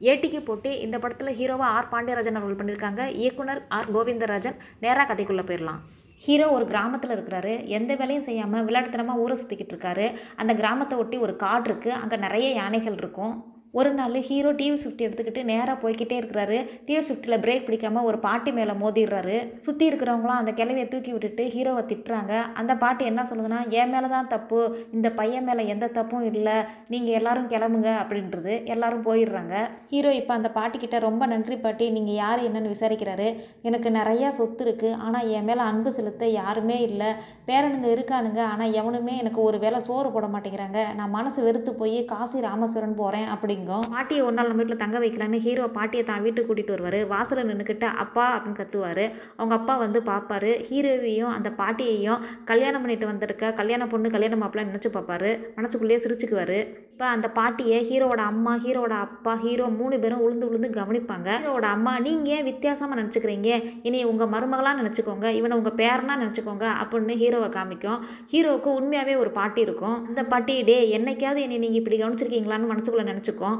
ஏடிக்கு போட்டி. இந்த படத்தில் ஹீரோவா ஆர் பாண்டியராஜன் ரோல் பண்ணியிருக்காங்க. இயக்குனர் ஆர் கோவிந்தராஜன். நேராக கதைக்குள்ளே போயிடலாம் ஹீரோ ஒரு கிராமத்தில் இருக்கிறாரு. எந்த வேலையும் செய்யாமல் விளையாட்டுத்தனமாக ஊரை சுற்றிக்கிட்டு இருக்காரு. அந்த கிராமத்தை ஒட்டி ஒரு காடு இருக்குது அங்கே நிறைய யானைகள் இருக்கும். ஒரு நாள் ஹீரோ டிவி ஸ்விஃப்ட் எடுத்துக்கிட்டு நேராக போய்கிட்டே இருக்கிறாரு. டிவி ஸ்விஃப்ட்டில் பிரேக் பிடிக்காமல் ஒரு பாட்டி மேலே மோதிடுறாரு. சுற்றி இருக்கிறவங்களாம் அந்த கிளவியை தூக்கி விட்டுட்டு ஹீரோவை திட்டுறாங்க. அந்த பாட்டி என்ன சொல்லுதுன்னா என் மேலே தான் தப்பு. இந்த பையன் மேலே எந்த தப்பும் இல்லை. நீங்கள் எல்லாரும் கிளம்புங்க அப்படின்றது. எல்லாரும் போயிடுறாங்க. ஹீரோ இப்போ அந்த பாட்டிக்கிட்ட ரொம்ப நன்றி பாட்டி. நீங்கள் யார் என்னன்னு விசாரிக்கிறாரு. எனக்கு நிறையா சொத்து இருக்குது ஆனால் என் மேலே அன்பு செலுத்த யாருமே இல்லை. பேரனுங்க இருக்கானுங்க. ஆனால் எவனுமே எனக்கு ஒரு வேளை சோறு போட மாட்டேங்கிறாங்க. நான் மனசு வெறுத்து போய் காசி ராமேஸ்வரன் போகிறேன் அப்படிங்கும் பாட்டியை ஒரு நாள் நம்ம வீட்டில் தங்க வைக்கலான்னு ஹீரோ பாட்டியை தான் வீட்டுக்கு கூட்டிகிட்டு வருவார். வாசலில் நின்றுக்கிட்டு அப்பா அப்படின்னு கத்துவார். அவங்க அப்பா வந்து பார்ப்பாரு ஹீரோவையும் அந்த பாட்டியையும் கல்யாணம் பண்ணிட்டு வந்திருக்க கல்யாண பொண்ணு கல்யாணம் மாப்பிள்ள நினச்சி பார்ப்பாரு மனசுக்குள்ளேயே சிரிச்சுக்குவார். இப்போ அந்த பாட்டியை ஹீரோவோட அம்மா ஹீரோவோட அப்பா ஹீரோ மூணு பேரும் உளுந்து உளுந்து கவனிப்பாங்க. ஹீரோவோட அம்மா நீங்கள் ஏன் வித்தியாசமாக நினச்சிக்கிறீங்க? இனி உங்கள் மருமகளாக நினச்சிக்கோங்க. இவனை உங்கள் பேரனாக நினச்சிக்கோங்க அப்படின்னு ஹீரோவை காமிக்கும். ஹீரோவுக்கு உண்மையாகவே ஒரு பாட்டி இருக்கும். அந்த பாட்டி டே என்னைக்காவது என்னை நீங்கள் இப்படி கவனிச்சிருக்கீங்களான்னு மனசுக்குள்ளே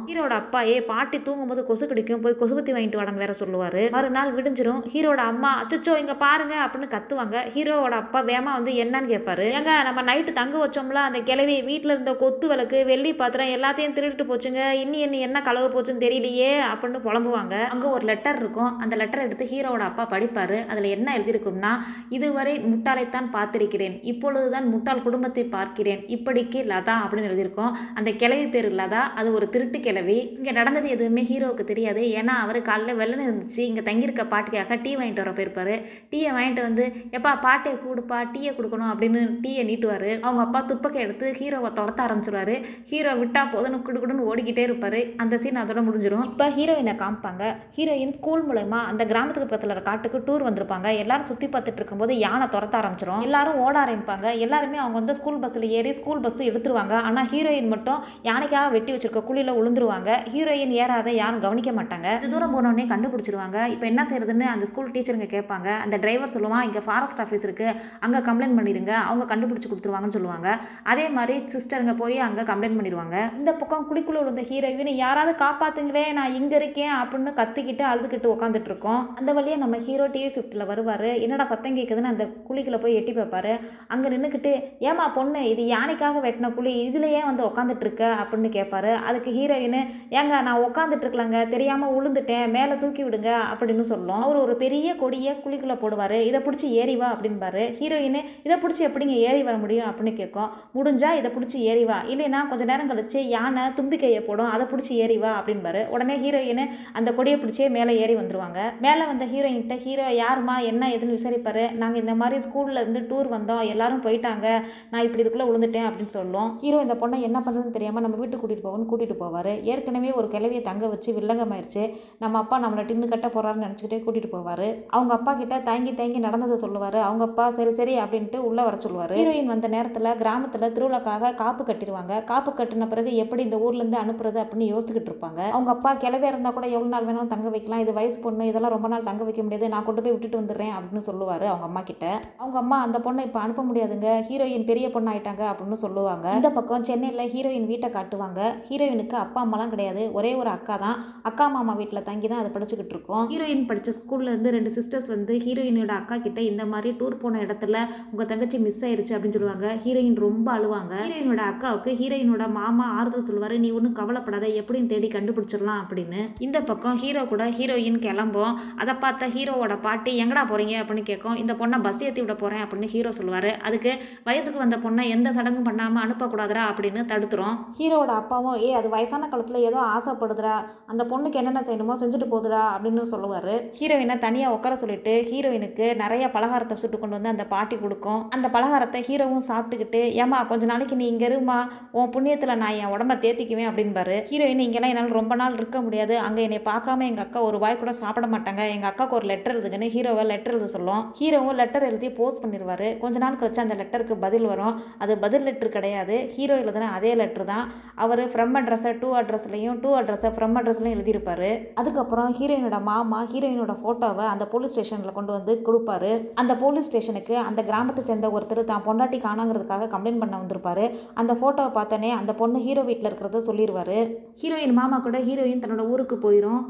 ஹீரோட அப்பா ஏ பாட்டி தூங்கும்போது கொசு கடிக்கும் போய் கொசுபத்தி வாங்கிட்டு வாடன்னு வேற சொல்லுவார். மறுநாள் விடிஞ்சிரும் ஹீரோட அம்மா அச்சோ இங்கே பாருங்க அப்படின்னு கத்துவாங்க. ஹீரோவோட அப்பா வேமா வந்து என்னன்னு கேட்பாரு ஏங்க நம்ம நைட்டு தங்க வச்சோம்ல அந்த கிளவி வீட்டில் இருந்த கொத்து விளக்கு வெள்ளி பாத்திரம் எல்லாத்தையும் திருடிட்டு போச்சுங்க இன்னி என்ன என்ன கலவு போச்சுன்னு தெரியலையே அப்படின்னு புலம்புவாங்க. அங்கே ஒரு லெட்டர் இருக்கும். அந்த லெட்டர் எடுத்து ஹீரோவோட அப்பா படிப்பார். அதில் என்ன எழுதியிருக்கும்னா இதுவரை முட்டாளைத்தான் பார்த்திருக்கிறேன். இப்பொழுதுதான் முட்டாள் குடும்பத்தை பார்க்கிறேன். இப்படிக்கு லதா அப்படின்னு எழுதியிருக்கோம். அந்த கிளவி பேர் லதா. அது ஒரு திருட்டு கிளவி. இங்கே நடந்தது எதுவுமே ஹீரோவுக்கு தெரியாது. ஏன்னா அவர் காலைல வெள்ளன இருந்துச்சு. இங்கே தங்கியிருக்க பாட்டிக்காக டீ வாங்கிட்டு வர போயிருப்பார். டீயை வாங்கிட்டு வந்து எப்பா பாட்டியை கொடுப்பா டீயை கொடுக்கணும் அப்படின்னு டீயை நீட்டுவார். அவங்க அப்பா துப்பக்கை எடுத்து ஹீரோவை துரத்த ஆரம்பிச்சிருவாரு. ஹீரோ விட்டால் போதுன்னு குடுக்குடுன்னு ஓடிக்கிட்டே இருப்பார். அந்த சீன் அதோட முடிஞ்சிடும் இப்போ ஹீரோயினை காமிப்பாங்க. ஹீரோயின் ஸ்கூல் மூலயமா அந்த கிராமத்துக்கு பக்கத்தில் காட்டுக்கு டூர் வந்திருப்பாங்க. எல்லாரும் சுற்றி பார்த்துட்டு இருக்கும்போது யானை துரத்த ஆரம்பிச்சிடும் எல்லாரும் ஓட ஆரம்பிப்பாங்க. எல்லாருமே அவங்க வந்து ஸ்கூல் பஸ்ஸில் ஏறி ஸ்கூல் பஸ் எடுத்துருவாங்க. ஆனால் ஹீரோயின் மட்டும் யானைக்காக வெட்டி வச்சிருக்க குழியில் விழுந்துருவாங்க ஹீரோயின் ஏறாத யாரும் கவனிக்க மாட்டாங்க. இது தூரம் போனோடனே கண்டுபிடிச்சிருவாங்க. இப்போ என்ன செய்யறதுன்னு அந்த ஸ்கூல் டீச்சருங்க கேட்பாங்க. அந்த டிரைவர் சொல்லுவான் இங்கே ஃபாரஸ்ட் ஆஃபீஸ் இருக்குது அங்கே கம்ப்ளைண்ட் பண்ணிடுங்க அவங்க கண்டுபிடிச்சி கொடுத்துருவாங்கன்னு சொல்லுவாங்க. அதே மாதிரி சிஸ்டருங்க போய் அங்கே கம்ப்ளைண்ட் பண்ணிடுவாங்க இந்த பக்கம் குழிக்குள்ள விழுந்த ஹீரோயின் யாராவது காப்பாத்துங்களே நான் இங்கே இருக்கேன் அப்படின்னு கத்திக்கிட்டு அழுதுகிட்டு உட்காந்துட்டு இருக்கோம். அந்த வழியாக நம்ம ஹீரோ டிவி ஷிஃப்ட்டில் வருவார். என்னடா சத்தம் கேட்குதுன்னு அந்த குழிக்குள்ள போய் எட்டி பார்ப்பாரு. அங்கே நின்றுக்கிட்டு ஏமா பொண்ணு இது யானைக்காக வெட்டின குழி. இதில் ஏன் வந்து உட்காந்துட்டு இருக்க? அப்படின்னு கேட்பாரு. அதுக்கு ஹீரோயின் ஏங்க நான் உட்காந்துட்டு இருக்கலங்க தெரியாமல் உளுந்துட்டேன் மேலே தூக்கி விடுங்க அப்படின்னு சொல்லும். அவர் ஒரு பெரிய கொடியை குழிக்குள்ளே போடுவார். இதை பிடிச்சி ஏறி வா அப்படின்பாரு ஹீரோயின் இதை பிடிச்சி எப்படிங்க ஏறி வர முடியும் அப்படின்னு கேட்கும். முடிஞ்சா இதை பிடிச்சி ஏறி வா. இல்லைன்னா கொஞ்ச நேரம் கழிச்சு யானை தும்பிக்கையை போடும். அதை பிடிச்சி ஏறி வா அப்படின்பாரு உடனே ஹீரோயின் அந்த கொடியை பிடிச்சே மேலே ஏறி வந்துருவாங்க. மேலே வந்த ஹீரோயின்கிட்ட ஹீரோ யாருமா என்ன எதுன்னு விசாரிப்பார்? நாங்கள் இந்த மாதிரி ஸ்கூலில் இருந்து டூர் வந்தோம். எல்லாரும் போயிட்டாங்க. நான் இப்படி இதுக்குள்ளே விழுந்துட்டேன் அப்படின்னு சொல்லும். ஹீரோ இந்த பொண்ணை என்ன பண்ணுறதுன்னு தெரியாமல் நம்ம வீட்டுக்கு கூட்டிகிட்டு போவோம்னு கூட்டிகிட்டு போவார். ஏற்கனவே ஒரு கிளவியை தங்க வச்சு வில்லங்கமாயிருச்சு. நம்ம அப்பா நம்மளை டின்னு கட்ட போகிறாருன்னு நினச்சிக்கிட்டே கூட்டிகிட்டு போவார். அவங்க அப்பா கிட்ட தயங்கி தயங்கி நடந்ததை சொல்லுவார். அவங்க அப்பா சரி சரி அப்படின்ட்டு உள்ளே வர சொல்லுவார். ஹீரோயின் வந்த நேரத்தில் கிராமத்தில் திருவிழாக்காக காப்பு கட்டிடுவாங்க. காப்பு கட்டின பிறகு எப்படி இந்த ஊர்லேருந்து அனுப்புறது அப்படின்னு யோசிச்சுக்கிட்டு இருப்பாங்க. அவங்க அப்பா கிளவே இருந்தால் கூட எவ்வளோ நாள் வேணாலும் தங்க வைக்கலாம். இது வயசு பொண்ணு இதெல்லாம் ரொம்ப நாள் தங்க வைக்க முடியாது. நான் கொண்டு போய் விட்டுட்டு வந்துடுறேன் அப்படின்னு சொல்லுவார் அவங்க அம்மா கிட்ட. அவங்க அம்மா அந்த பொண்ணை இப்போ அனுப்ப முடியாதுங்க. ஹீரோயின் பெரிய பொண்ணு ஆயிட்டாங்க அப்படின்னு சொல்லுவாங்க. இந்த பக்கம் சென்னையில் ஹீரோயின் வீட்டை காட்டுவாங்க. ஹீரோயினுக்கு அப்பா அம்மாலாம் கிடையாது. ஒரே ஒரு அக்கா தான். அக்கா மாமா வீட்டில் தங்கி தான் அதை படிச்சுக்கிட்டு இருக்கோம். ஹீரோயின் படித்த ஸ்கூல்ல இருந்து ரெண்டு சிஸ்டர்ஸ் வந்து ஹீரோயினோட அக்கா கிட்ட இந்த மாதிரி டூர் போன இடத்துல உங்கள் தங்கச்சி மிஸ் ஆயிருச்சு அப்படின்னு சொல்லுவாங்க. ஹீரோயின் ரொம்ப அழுவாங்க. ஹீரோயினோட அக்காவுக்கு ஹீரோயினோட மாமா ஆறுதல் சொல்லுவார். நீ ஒன்றும் கவலைப்படாத எப்படியும் தேடி கண்டுபிடிச்சிடலாம் அப்படின்னு. இந்த பக்கம் ஹீரோ கூட ஹீரோயின் கிளம்பும். அதை பார்த்த ஹீரோவோட பாட்டி எங்கடா போறீங்க? அப்படின்னு கேட்கும். இந்த பொண்ணை பஸ் ஏற்றி விட போகிறேன் அப்படின்னு ஹீரோ சொல்லுவார். அதுக்கு வயசுக்கு வந்த பொண்ணை எந்த சடங்கும் பண்ணாமல் அனுப்பக்கூடாதுடா அப்படின்னு தடுத்துரும். ஹீரோவோட அப்பாவும் ஏ அது வயசான காலத்தில் ஏதோ ஆசைப்படுதுடா அந்த பொண்ணுக்கு என்னென்ன செய்யணுமோ செஞ்சுட்டு போதுடா அப்படின்னு சொல்லுவார். ஹீரோயினை தனியாக உட்கார சொல்லிட்டு ஹீரோயினுக்கு நிறைய பலகாரத்தை சுட்டு கொண்டு வந்து அந்த பாட்டி கொடுக்கும். அந்த பலகாரத்தை ஹீரோவும் சாப்பிட்டுக்கிட்டு ஏமா கொஞ்ச நாளைக்கு நீ இங்கே இருமா உன் புண்ணியத்தில் நான் என் உடம்ப தேத்திக்குவேன் அப்படின்பாரு. ஹீரோயின் இங்கெல்லாம் என்னால் ரொம்ப நாள் இருக்க முடியாது. அங்கே என்னை பார்க்காம எங்கள் அக்கா ஒரு வாய் கூட சாப்பிட மாட்டாங்க. எங்கள் அக்காவுக்கு ஒரு லெட்டர் எழுதுங்கன்னு ஹீரோவை லெட்டர் எழுத சொல்லும். ஹீரோவும் லெட்டர் எழுதி போஸ்ட் பண்ணிடுவார் கொஞ்ச நாள் கழிச்சு அந்த லெட்டருக்கு பதில் வரும். அது பதில் லெட்டர் கிடையாது. ஹீரோ எழுதுன அதே லெட்டர் தான். அவர் ஃப்ரம் அட்ரஸை டூ அட்ரஸ்லையும் டூ அட்ரஸை ஃப்ரம் அட்ரஸ்லையும் எழுதியிருப்பார். அதுக்கப்புறம் ஹீரோயினோட மாமா ஹீரோயினோட ஃபோட்டோவை அந்த போலீஸ் ஸ்டேஷனில் கொண்டு வந்து கொடுப்பாரு. அந்த போலீஸ் ஸ்டேஷனுக்கு அந்த கிராமத்தை சேர்ந்த ஒருத்தர் தான் பொண்டாட்டி காணாங்கிறதுக்காக கம்ப்ளைண்ட் பண்ண வந்திருப்பாரு. அந்த ஃபோட்டோவை பார்த்தோன்னே அந்த பொண்ணு ஹீரோ வீட்டில் இருக்கிறத சொல்லிடுவார் ஹீரோயின் மாமா கூட ஹீரோயின் தன்னோட ஊருக்கு போயிடும்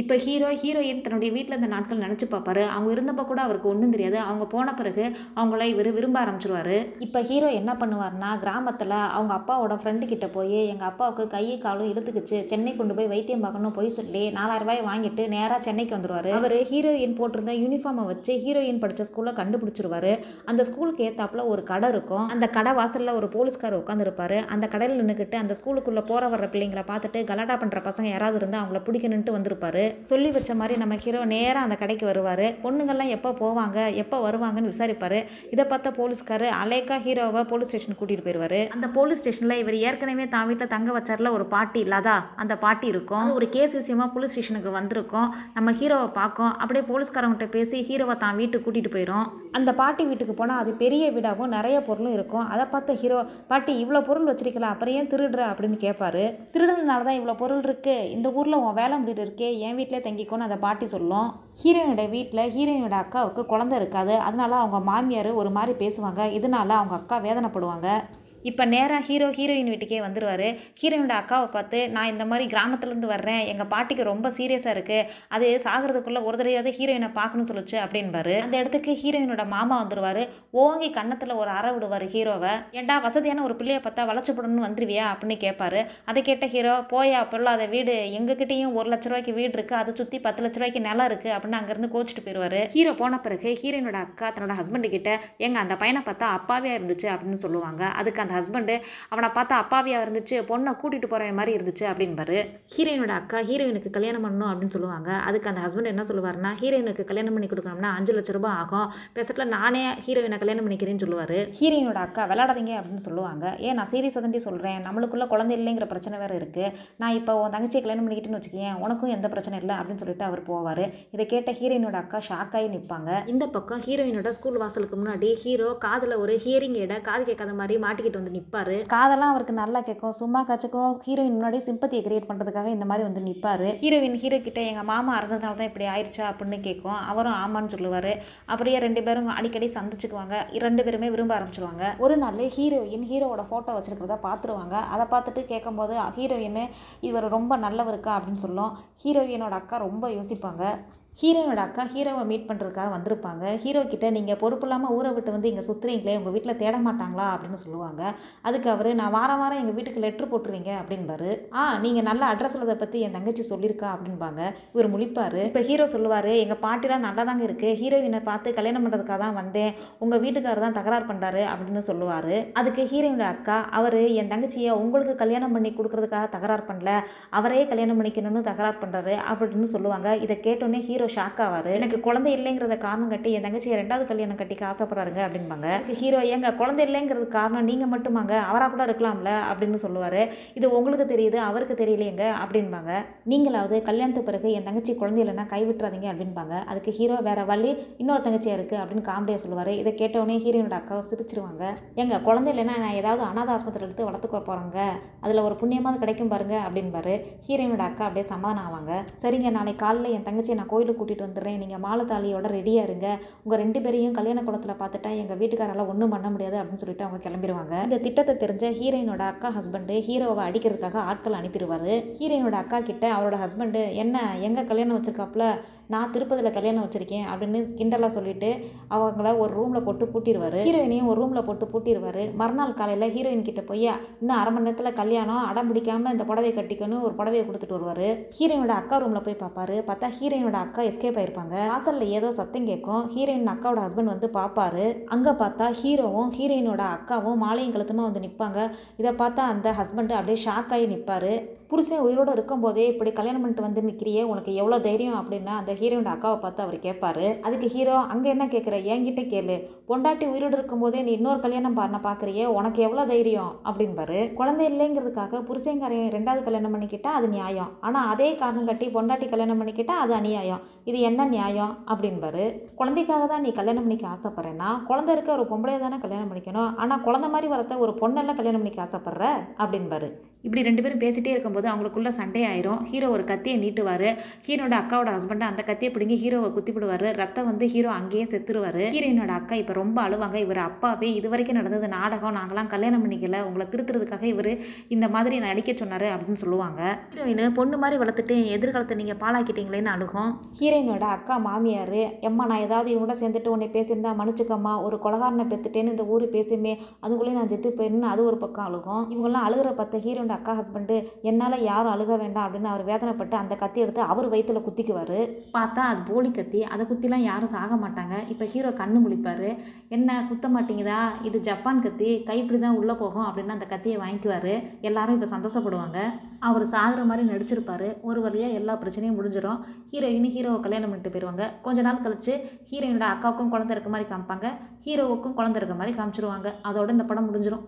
இப்போ ஹீரோ ஹீரோயின் தன்னுடைய வீட்டில் இந்த நாட்கள் நினச்சி பார்ப்பாரு அவங்க இருந்தப்போ கூட அவருக்கு ஒன்றும் தெரியாது. அவங்க போன பிறகு அவங்கள இவர் விரும்ப ஆரம்பிச்சிருவார். இப்போ ஹீரோ என்ன பண்ணுவார்னா கிராமத்தில் அவங்க அப்பாவோட ஃப்ரெண்டு கிட்ட போய் எங்கள் அப்பாவுக்கு கையை காலும் இழுத்துக்குச்சு. சென்னை கொண்டு போய் வைத்தியம் பார்க்கணும் போய் சொல்லி நாலாயிரம் ரூபாய் வாங்கிட்டு நேராக சென்னைக்கு வந்துடுவார் அவர் ஹீரோயின் போட்டிருந்த யூனிஃபார்மை வச்சு ஹீரோயின் படித்த ஸ்கூலில் கண்டுபிடிச்சிருவாரு. அந்த ஸ்கூலுக்கு ஏற்றாப்புல ஒரு கடை இருக்கும். அந்த கடை வாசலில் ஒரு போலீஸ்கார் உட்காந்துருப்பாரு அந்த கடையில் நின்றுக்கிட்டு அந்த ஸ்கூலுக்குள்ளே போகிற வர்ற பிள்ளைங்களை பார்த்துட்டு கலாட்டா பண்ணுற பசங்க யாராவது இருந்தால் அவங்கள பிடிக்கணுன்ட்டு வந்திருப்பாரு. சொல்லி வச்ச மாதிரி நம்ம ஹீரோ நேராக அந்த கடைக்கு வருவார். பொண்ணுங்கள்லாம் எப்போ போவாங்க எப்போ வருவாங்கன்னு விசாரிப்பார். இதை பார்த்தா போலீஸ்காரு அலேக்கா ஹீரோவை போலீஸ் ஸ்டேஷன் கூட்டிகிட்டு போயிடுவார் அந்த போலீஸ் ஸ்டேஷனில் இவர் ஏற்கனவே தான் வீட்டில் தங்க வச்சார்ல ஒரு பாட்டி இல்லாதா? அந்த பாட்டி இருக்கும். ஒரு கேஸ் விஷயமா போலீஸ் ஸ்டேஷனுக்கு வந்திருக்கோம். நம்ம ஹீரோவை பார்க்கும். அப்படியே போலீஸ்காரங்கிட்ட பேசி ஹீரோவை தான் வீட்டுக்கு கூட்டிகிட்டு போயிடும் அந்த பாட்டி வீட்டுக்கு போனால் அது பெரிய வீடாகவும் நிறைய பொருளும் இருக்கும். அதை பார்த்த ஹீரோ பாட்டி இவ்வளோ பொருள் வச்சிருக்கலாம். அப்புறம் ஏன் திருடுற? அப்படின்னு கேட்பாரு திருடுனால தான் இவ்வளோ பொருள் இருக்குது இந்த ஊரில் உன் வேலை முடிவு இருக்கே என் வீட்டிலே தங்கிக்கோன்னு அந்த பாட்டி சொல்லும். ஹீரோயினோட வீட்டில் ஹீரோயினோட அக்காவுக்கு குழந்தை இருக்காது. அதனால அவங்க மாமியார் ஒரு மாதிரி பேசுவாங்க. இதனால அவங்க அக்கா வேதனைப்படுவாங்க. இப்போ நேராக ஹீரோ ஹீரோயின் வீட்டுக்கே வந்துடுவார் ஹீரோயினோட அக்காவை பார்த்து நான் இந்த மாதிரி கிராமத்துலேருந்து வர்றேன். எங்கள் பாட்டிக்கு ரொம்ப சீரியஸாக இருக்குது அது சாகிறதுக்குள்ளே ஒரு தடவையாவது ஹீரோயினை பார்க்கணும்னு சொல்லுச்சு அப்படின்பாரு. அந்த இடத்துக்கு ஹீரோயினோட மாமா வந்துடுவார் ஓங்கி கன்னத்தில் ஒரு அற விடுவார் ஹீரோவை ஏண்டா வசதியான ஒரு பிள்ளையை பார்த்தா வளச்சப்படணும்னு வந்துருவியா? அப்படின்னு கேட்பாரு. அதை கேட்ட ஹீரோ போயா பொருளாத வீடு. எங்ககிட்டயும் ஒரு லட்ச ரூபாய்க்கு வீடு இருக்குது அதை சுற்றி பத்து லட்ச ரூபாய்க்கு நிலம் இருக்குது அப்படின்னு அங்கேருந்து கோச்சிட்டு போயிடுவார் ஹீரோ போன பிறகு ஹீரோயினோட அக்கா தன்னோட ஹஸ்பண்டு கிட்ட எங்கள் அந்த பையனை பார்த்தா அப்பாவே இருந்துச்சு அப்படின்னு சொல்லுவாங்க. அதுக்கு அந்த ஹஸ்பண்டு அவனை பார்த்தா அப்பாவியாக இருந்துச்சு பொண்ணை கூட்டிகிட்டு போகிற மாதிரி இருந்துச்சு அப்படின்பாரு. ஹீரோயினோட அக்கா ஹீரோயினுக்கு கல்யாணம் பண்ணணும் அப்படின்னு சொல்லுவாங்க. அதுக்கு அந்த ஹஸ்பண்ட் என்ன சொல்லுவார்னா ஹீரோயினுக்கு கல்யாணம் பண்ணி கொடுக்கணும்னா அஞ்சு லட்ச ரூபாய் ஆகும். பேசத்தில் நானே ஹீரோயினை கல்யாணம் பண்ணிக்கிறேன்னு சொல்லுவார். ஹீரோயினோட அக்கா விளாடாதீங்க அப்படின்னு சொல்லுவாங்க. ஏன் நான் சீரியஸாக தாண்டி சொல்கிறேன் நம்மளுக்குள்ள குழந்தை இல்லைங்கிற பிரச்சனை வேறு இருக்குது நான் இப்போ உன் தங்கச்சியை கல்யாணம் பண்ணிக்கிட்டுன்னு வச்சுக்கேன் உனக்கும் எந்த பிரச்சனை இல்லை அப்படின்னு சொல்லிட்டு அவர் போவார். இதை கேட்ட ஹீரோயினோட அக்கா ஷாக் ஆகி நிற்பாங்க இந்த பக்கம் ஹீரோயினோட ஸ்கூல் வாசலுக்கு முன்னாடி ஹீரோ காதில் ஒரு ஹியரிங் எடை காது கேட்காத மாதிரி மாட்டிக்கிட்டு வந்து நிற்பாரு காதெல்லாம் அவருக்கு நல்லா கேட்கும் சும்மா காச்சுக்கும். ஹீரோயின் முன்னாடி சிம்பத்தியை கிரியேட் பண்ணுறதுக்காக இந்த மாதிரி வந்து நிற்பாரு ஹீரோயின் ஹீரோ கிட்ட எங்கள் மாமா அரசனால தான் இப்படி ஆயிடுச்சா அப்படின்னு கேட்கும் அவரும் ஆமான்னு சொல்லுவார். அப்படியே ரெண்டு பேரும் அடிக்கடி சந்திச்சுக்குவாங்க. ரெண்டு பேருமே விரும்ப ஆரம்பிச்சிருவாங்க. ஒரு நாள் ஹீரோயின் ஹீரோவோட ஃபோட்டோ வச்சிருக்கிறத பார்த்துருவாங்க அதை பார்த்துட்டு கேட்கும்போது ஹீரோயின் இவர் ரொம்ப நல்லவருக்கா அப்படின்னு சொல்லும். ஹீரோயினோட அக்கா ரொம்ப யோசிப்பாங்க. ஹீரோவோட அக்கா ஹீரோவை மீட் பண்ணுறதுக்காக வந்திருப்பாங்க. ஹீரோ கிட்ட நீங்கள் பொறுப்பு இல்லாமல் ஊரை விட்டு வந்து இங்கே சுற்றுறீங்களே உங்கள் வீட்டில் தேட மாட்டாங்களா அப்படின்னு சொல்லுவாங்க. அதுக்கு அவர் நான் வாரம் வாரம் எங்கள் வீட்டுக்கு லெட்ரு போட்டுருவீங்க அப்படின்பாரு. ஆ நீங்கள் நல்ல அட்ரஸ் எழுத பற்றி என் தங்கச்சி சொல்லியிருக்கா அப்படின்பாங்க. இவர் முழிப்பார். இப்போ ஹீரோ சொல்லுவார் எங்கள் பாட்டிலாம் நல்லா தாங்க இருக்குது ஹீரோயினை பார்த்து கல்யாணம் பண்ணுறதுக்காக தான் வந்தேன். உங்கள் வீட்டுக்காரர் தான் தகராறு பண்ணுறாரு அப்படின்னு சொல்லுவார். அதுக்கு ஹீரோயினோட அக்கா அவர் என் தங்கச்சியை உங்களுக்கு கல்யாணம் பண்ணி கொடுக்குறதுக்காக தகராறு பண்ணல. அவரே கல்யாணம் பண்ணிக்கணும்னு தகராறு பண்ணுறாரு அப்படின்னு சொல்லுவாங்க. இதை கேட்டோன்னே ஹீரோ ஹீரோ ஷாக் ஆவார். எனக்கு குழந்தை இல்லைங்கிறத காரணம் கட்டி என் தங்கச்சியை ரெண்டாவது கல்யாணம் கட்டிக்க ஆசைப்படுறாருங்க அப்படின்பாங்க ஹீரோ ஏங்க குழந்தை இல்லைங்கிறது காரணம் நீங்கள் மட்டுமாங்க? அவராக கூட இருக்கலாம்ல அப்படின்னு சொல்லுவார். இது உங்களுக்கு தெரியுது அவருக்கு தெரியலையேங்க அப்படின்பாங்க நீங்களாவது கல்யாணத்துக்கு பிறகு என் தங்கச்சி குழந்தை இல்லைன்னா கைவிட்டுறாதீங்க அப்படின்பாங்க அதுக்கு ஹீரோ வேற வழி இன்னொரு தங்கச்சியாக இருக்குது அப்படின்னு காமெடியாக சொல்லுவார். இதை கேட்டவுடனே ஹீரோனோட அக்காவை சிரிச்சிருவாங்க. எங்க குழந்தை இல்லைன்னா நான் ஏதாவது அனாத ஆஸ்பத்திரி எடுத்து வளர்த்துக்க போகிறாங்க அதில் ஒரு புண்ணியமாவது கிடைக்கும் பாருங்க அப்படின்பாரு ஹீரோயினோட அக்கா அப்படியே சமாதானம் ஆவாங்க. சரிங்க நாளைக்கு காலையில் என் தங்கச்சியை நான் கோயிலுக்கு கூட்டிகிட்டு வந்துடுறேன். நீங்கள் மாலை தாலியோட ரெடியாக இருங்க. உங்கள் ரெண்டு பேரையும் கல்யாண குளத்தில் பார்த்துட்டா எங்கள் வீட்டுக்காரால் ஒன்றும் பண்ண முடியாது அப்படின்னு சொல்லிட்டு அவங்க கிளம்பிடுவாங்க இந்த திட்டத்தை தெரிஞ்ச ஹீரோயினோட அக்கா ஹஸ்பண்டு ஹீரோவை அடிக்கிறதுக்காக ஆட்கள் அனுப்பிடுவார். ஹீரோயினோட அக்கா கிட்ட அவரோட ஹஸ்பண்டு என்ன எங்கள் கல்யாணம் வச்சிருக்காப்புல நான் திருப்பதியில் கல்யாணம் வச்சுருக்கேன் அப்படின்னு கிண்டலாக சொல்லிட்டு அவங்கள ஒரு ரூமில் போட்டு பூட்டிடுவார் ஹீரோயினையும் ஒரு ரூமில் போட்டு பூட்டிடுவார் மறுநாள் காலையில் ஹீரோயின் கிட்ட போய் இன்னும் அரை மணி நேரத்தில் கல்யாணம். அடம் பிடிக்காம இந்த புடவையை கட்டிக்கணும் ஒரு புடவையை கொடுத்துட்டு வருவார். ஹீரோயினோட அக்கா ரூமில் போய் பார்ப்பாரு பார்த்தா ஹீரோயினோட அக்கா எஸ்கேப் ஆயிருப்பாங்க. வாசலில் ஏதோ சத்தம் கேட்கும். ஹீரோயின் அக்காவோட ஹஸ்பண்ட் வந்து பார்ப்பாரு அங்கே பார்த்தா ஹீரோவும் ஹீரோயினோட அக்காவும் மாலையும் கழுத்துமா வந்து நிற்பாங்க இதை பார்த்தா அந்த ஹஸ்பண்டு அப்படியே ஷாக் ஆகி நிற்பாரு புருஷன் உயிரோடு இருக்கும்போதே இப்படி கல்யாணம் பண்ணிட்டு வந்து நிற்கிறியே உனக்கு எவ்வளோ தைரியம்? அப்படின்னா அந்த ஹீரோனோட அக்காவை பார்த்து அவர் கேட்பாரு அதுக்கு ஹீரோ அங்கே என்ன கேட்குற என்கிட்ட கேளு. பொண்டாட்டி உயிரோடு இருக்கும்போதே நீ இன்னொரு கல்யாணம் பண்ண பார்க்குறியே உனக்கு எவ்வளோ தைரியம்? அப்படின்பாரு. குழந்தை இல்லைங்கிறதுக்காக புருஷங்காரையும் ரெண்டாவது கல்யாணம் பண்ணிக்கிட்டா அது நியாயம். ஆனால் அதே காரணம் கட்டி பொண்டாட்டி கல்யாணம் பண்ணிக்கிட்டா அது அநியாயம். இது என்ன நியாயம்? அப்படின்பாரு. குழந்தைக்காக தான் நீ கல்யாணம் பண்ணிக்க ஆசைப்பட்றேன்னா குழந்தை இருக்க ஒரு பொம்பளையை தானே கல்யாணம் பண்ணிக்கணும். ஆனால் குழந்தை மாதிரி வளர்த்த ஒரு பொண்ணெல்லாம் கல்யாணம் பண்ணிக்க ஆசைப்பட்ற? அப்படின்பாரு. இப்படி ரெண்டு பேரும் பேசிகிட்டே இருக்கும்போது அவங்களுக்குள்ள சண்டே ஆயிரும் ஹீரோ ஒரு கத்தியை நீட்டுவார். ஹீரோட அக்காவோட ஹஸ்பண்ட் அந்த கத்தியை பிடிங்கி ஹீரோவை குத்திப்பிடுவார் ரத்தம் வந்து ஹீரோ அங்கேயே செத்துருவார். ஹீரோயினோட அக்கா இப்போ ரொம்ப அழுவாங்க. இவர் அப்பாவே இது வரைக்கும் நடந்தது நாடகம். நாங்களாம் கல்யாணம் பண்ணிக்கல. உங்களை திருத்துறதுக்காக இவர் இந்த மாதிரி நடிக்க சொன்னார் அப்படின்னு சொல்லுவாங்க. ஹீரோயின் பொண்ணு மாதிரி வளர்த்துட்டு என் எதிர்காலத்தை நீங்கள் பாழாக்கிட்டீங்களேன்னு அழுகும். ஹீரோயினோட அக்கா மாமியார் எம்மா நான் ஏதாவது இவங்களோட சேர்ந்துட்டு உன்னை பேசியிருந்தா மன்னிச்சுக்கம்மா. ஒரு கொலகாரனை பெற்றுட்டேன்னு இந்த ஊர் பேசுமே. அதுக்குள்ளேயே நான் செத்து போயிருன்னு அது ஒரு பக்கம் அழுகும். இவங்கெல்லாம் அழுகிற பார்த்த ஹீரோட அக்கா ஹஸ்பண்டு என்னால் யாரும் அழுக வேண்டாம் அப்படின்னு அவர் வேதனைப்பட்டு அந்த கத்தி எடுத்து அவர் வயிற்றில் குத்திக்குவார். பார்த்தா அது போலி கத்தி அதை குத்திலாம் யாரும் சாக மாட்டாங்க. இப்போ ஹீரோ கண்ணு முழிப்பார். என்ன குத்த மாட்டேங்குதா இது ஜப்பான் கத்தி கைப்பிடி தான் உள்ளே போகும் அப்படின்னு அந்த கத்தியை வாங்கிக்குவார். எல்லாரும் இப்போ சந்தோஷப்படுவாங்க. அவர் சாகிற மாதிரி நடிச்சிருப்பார். ஒரு வழியாக எல்லா பிரச்சனையும் முடிஞ்சிடும். ஹீரோயின் ஹீரோவை கல்யாணம் பண்ணிட்டு போயிடுவாங்க கொஞ்ச நாள் கழிச்சு ஹீரோயினோட அக்காவுக்கும் குழந்தை இருக்க மாதிரி காமிப்பாங்க. ஹீரோவுக்கும் குழந்தை இருக்க மாதிரி காமிச்சிருவாங்க. அதோட இந்த படம் முடிஞ்சிடும்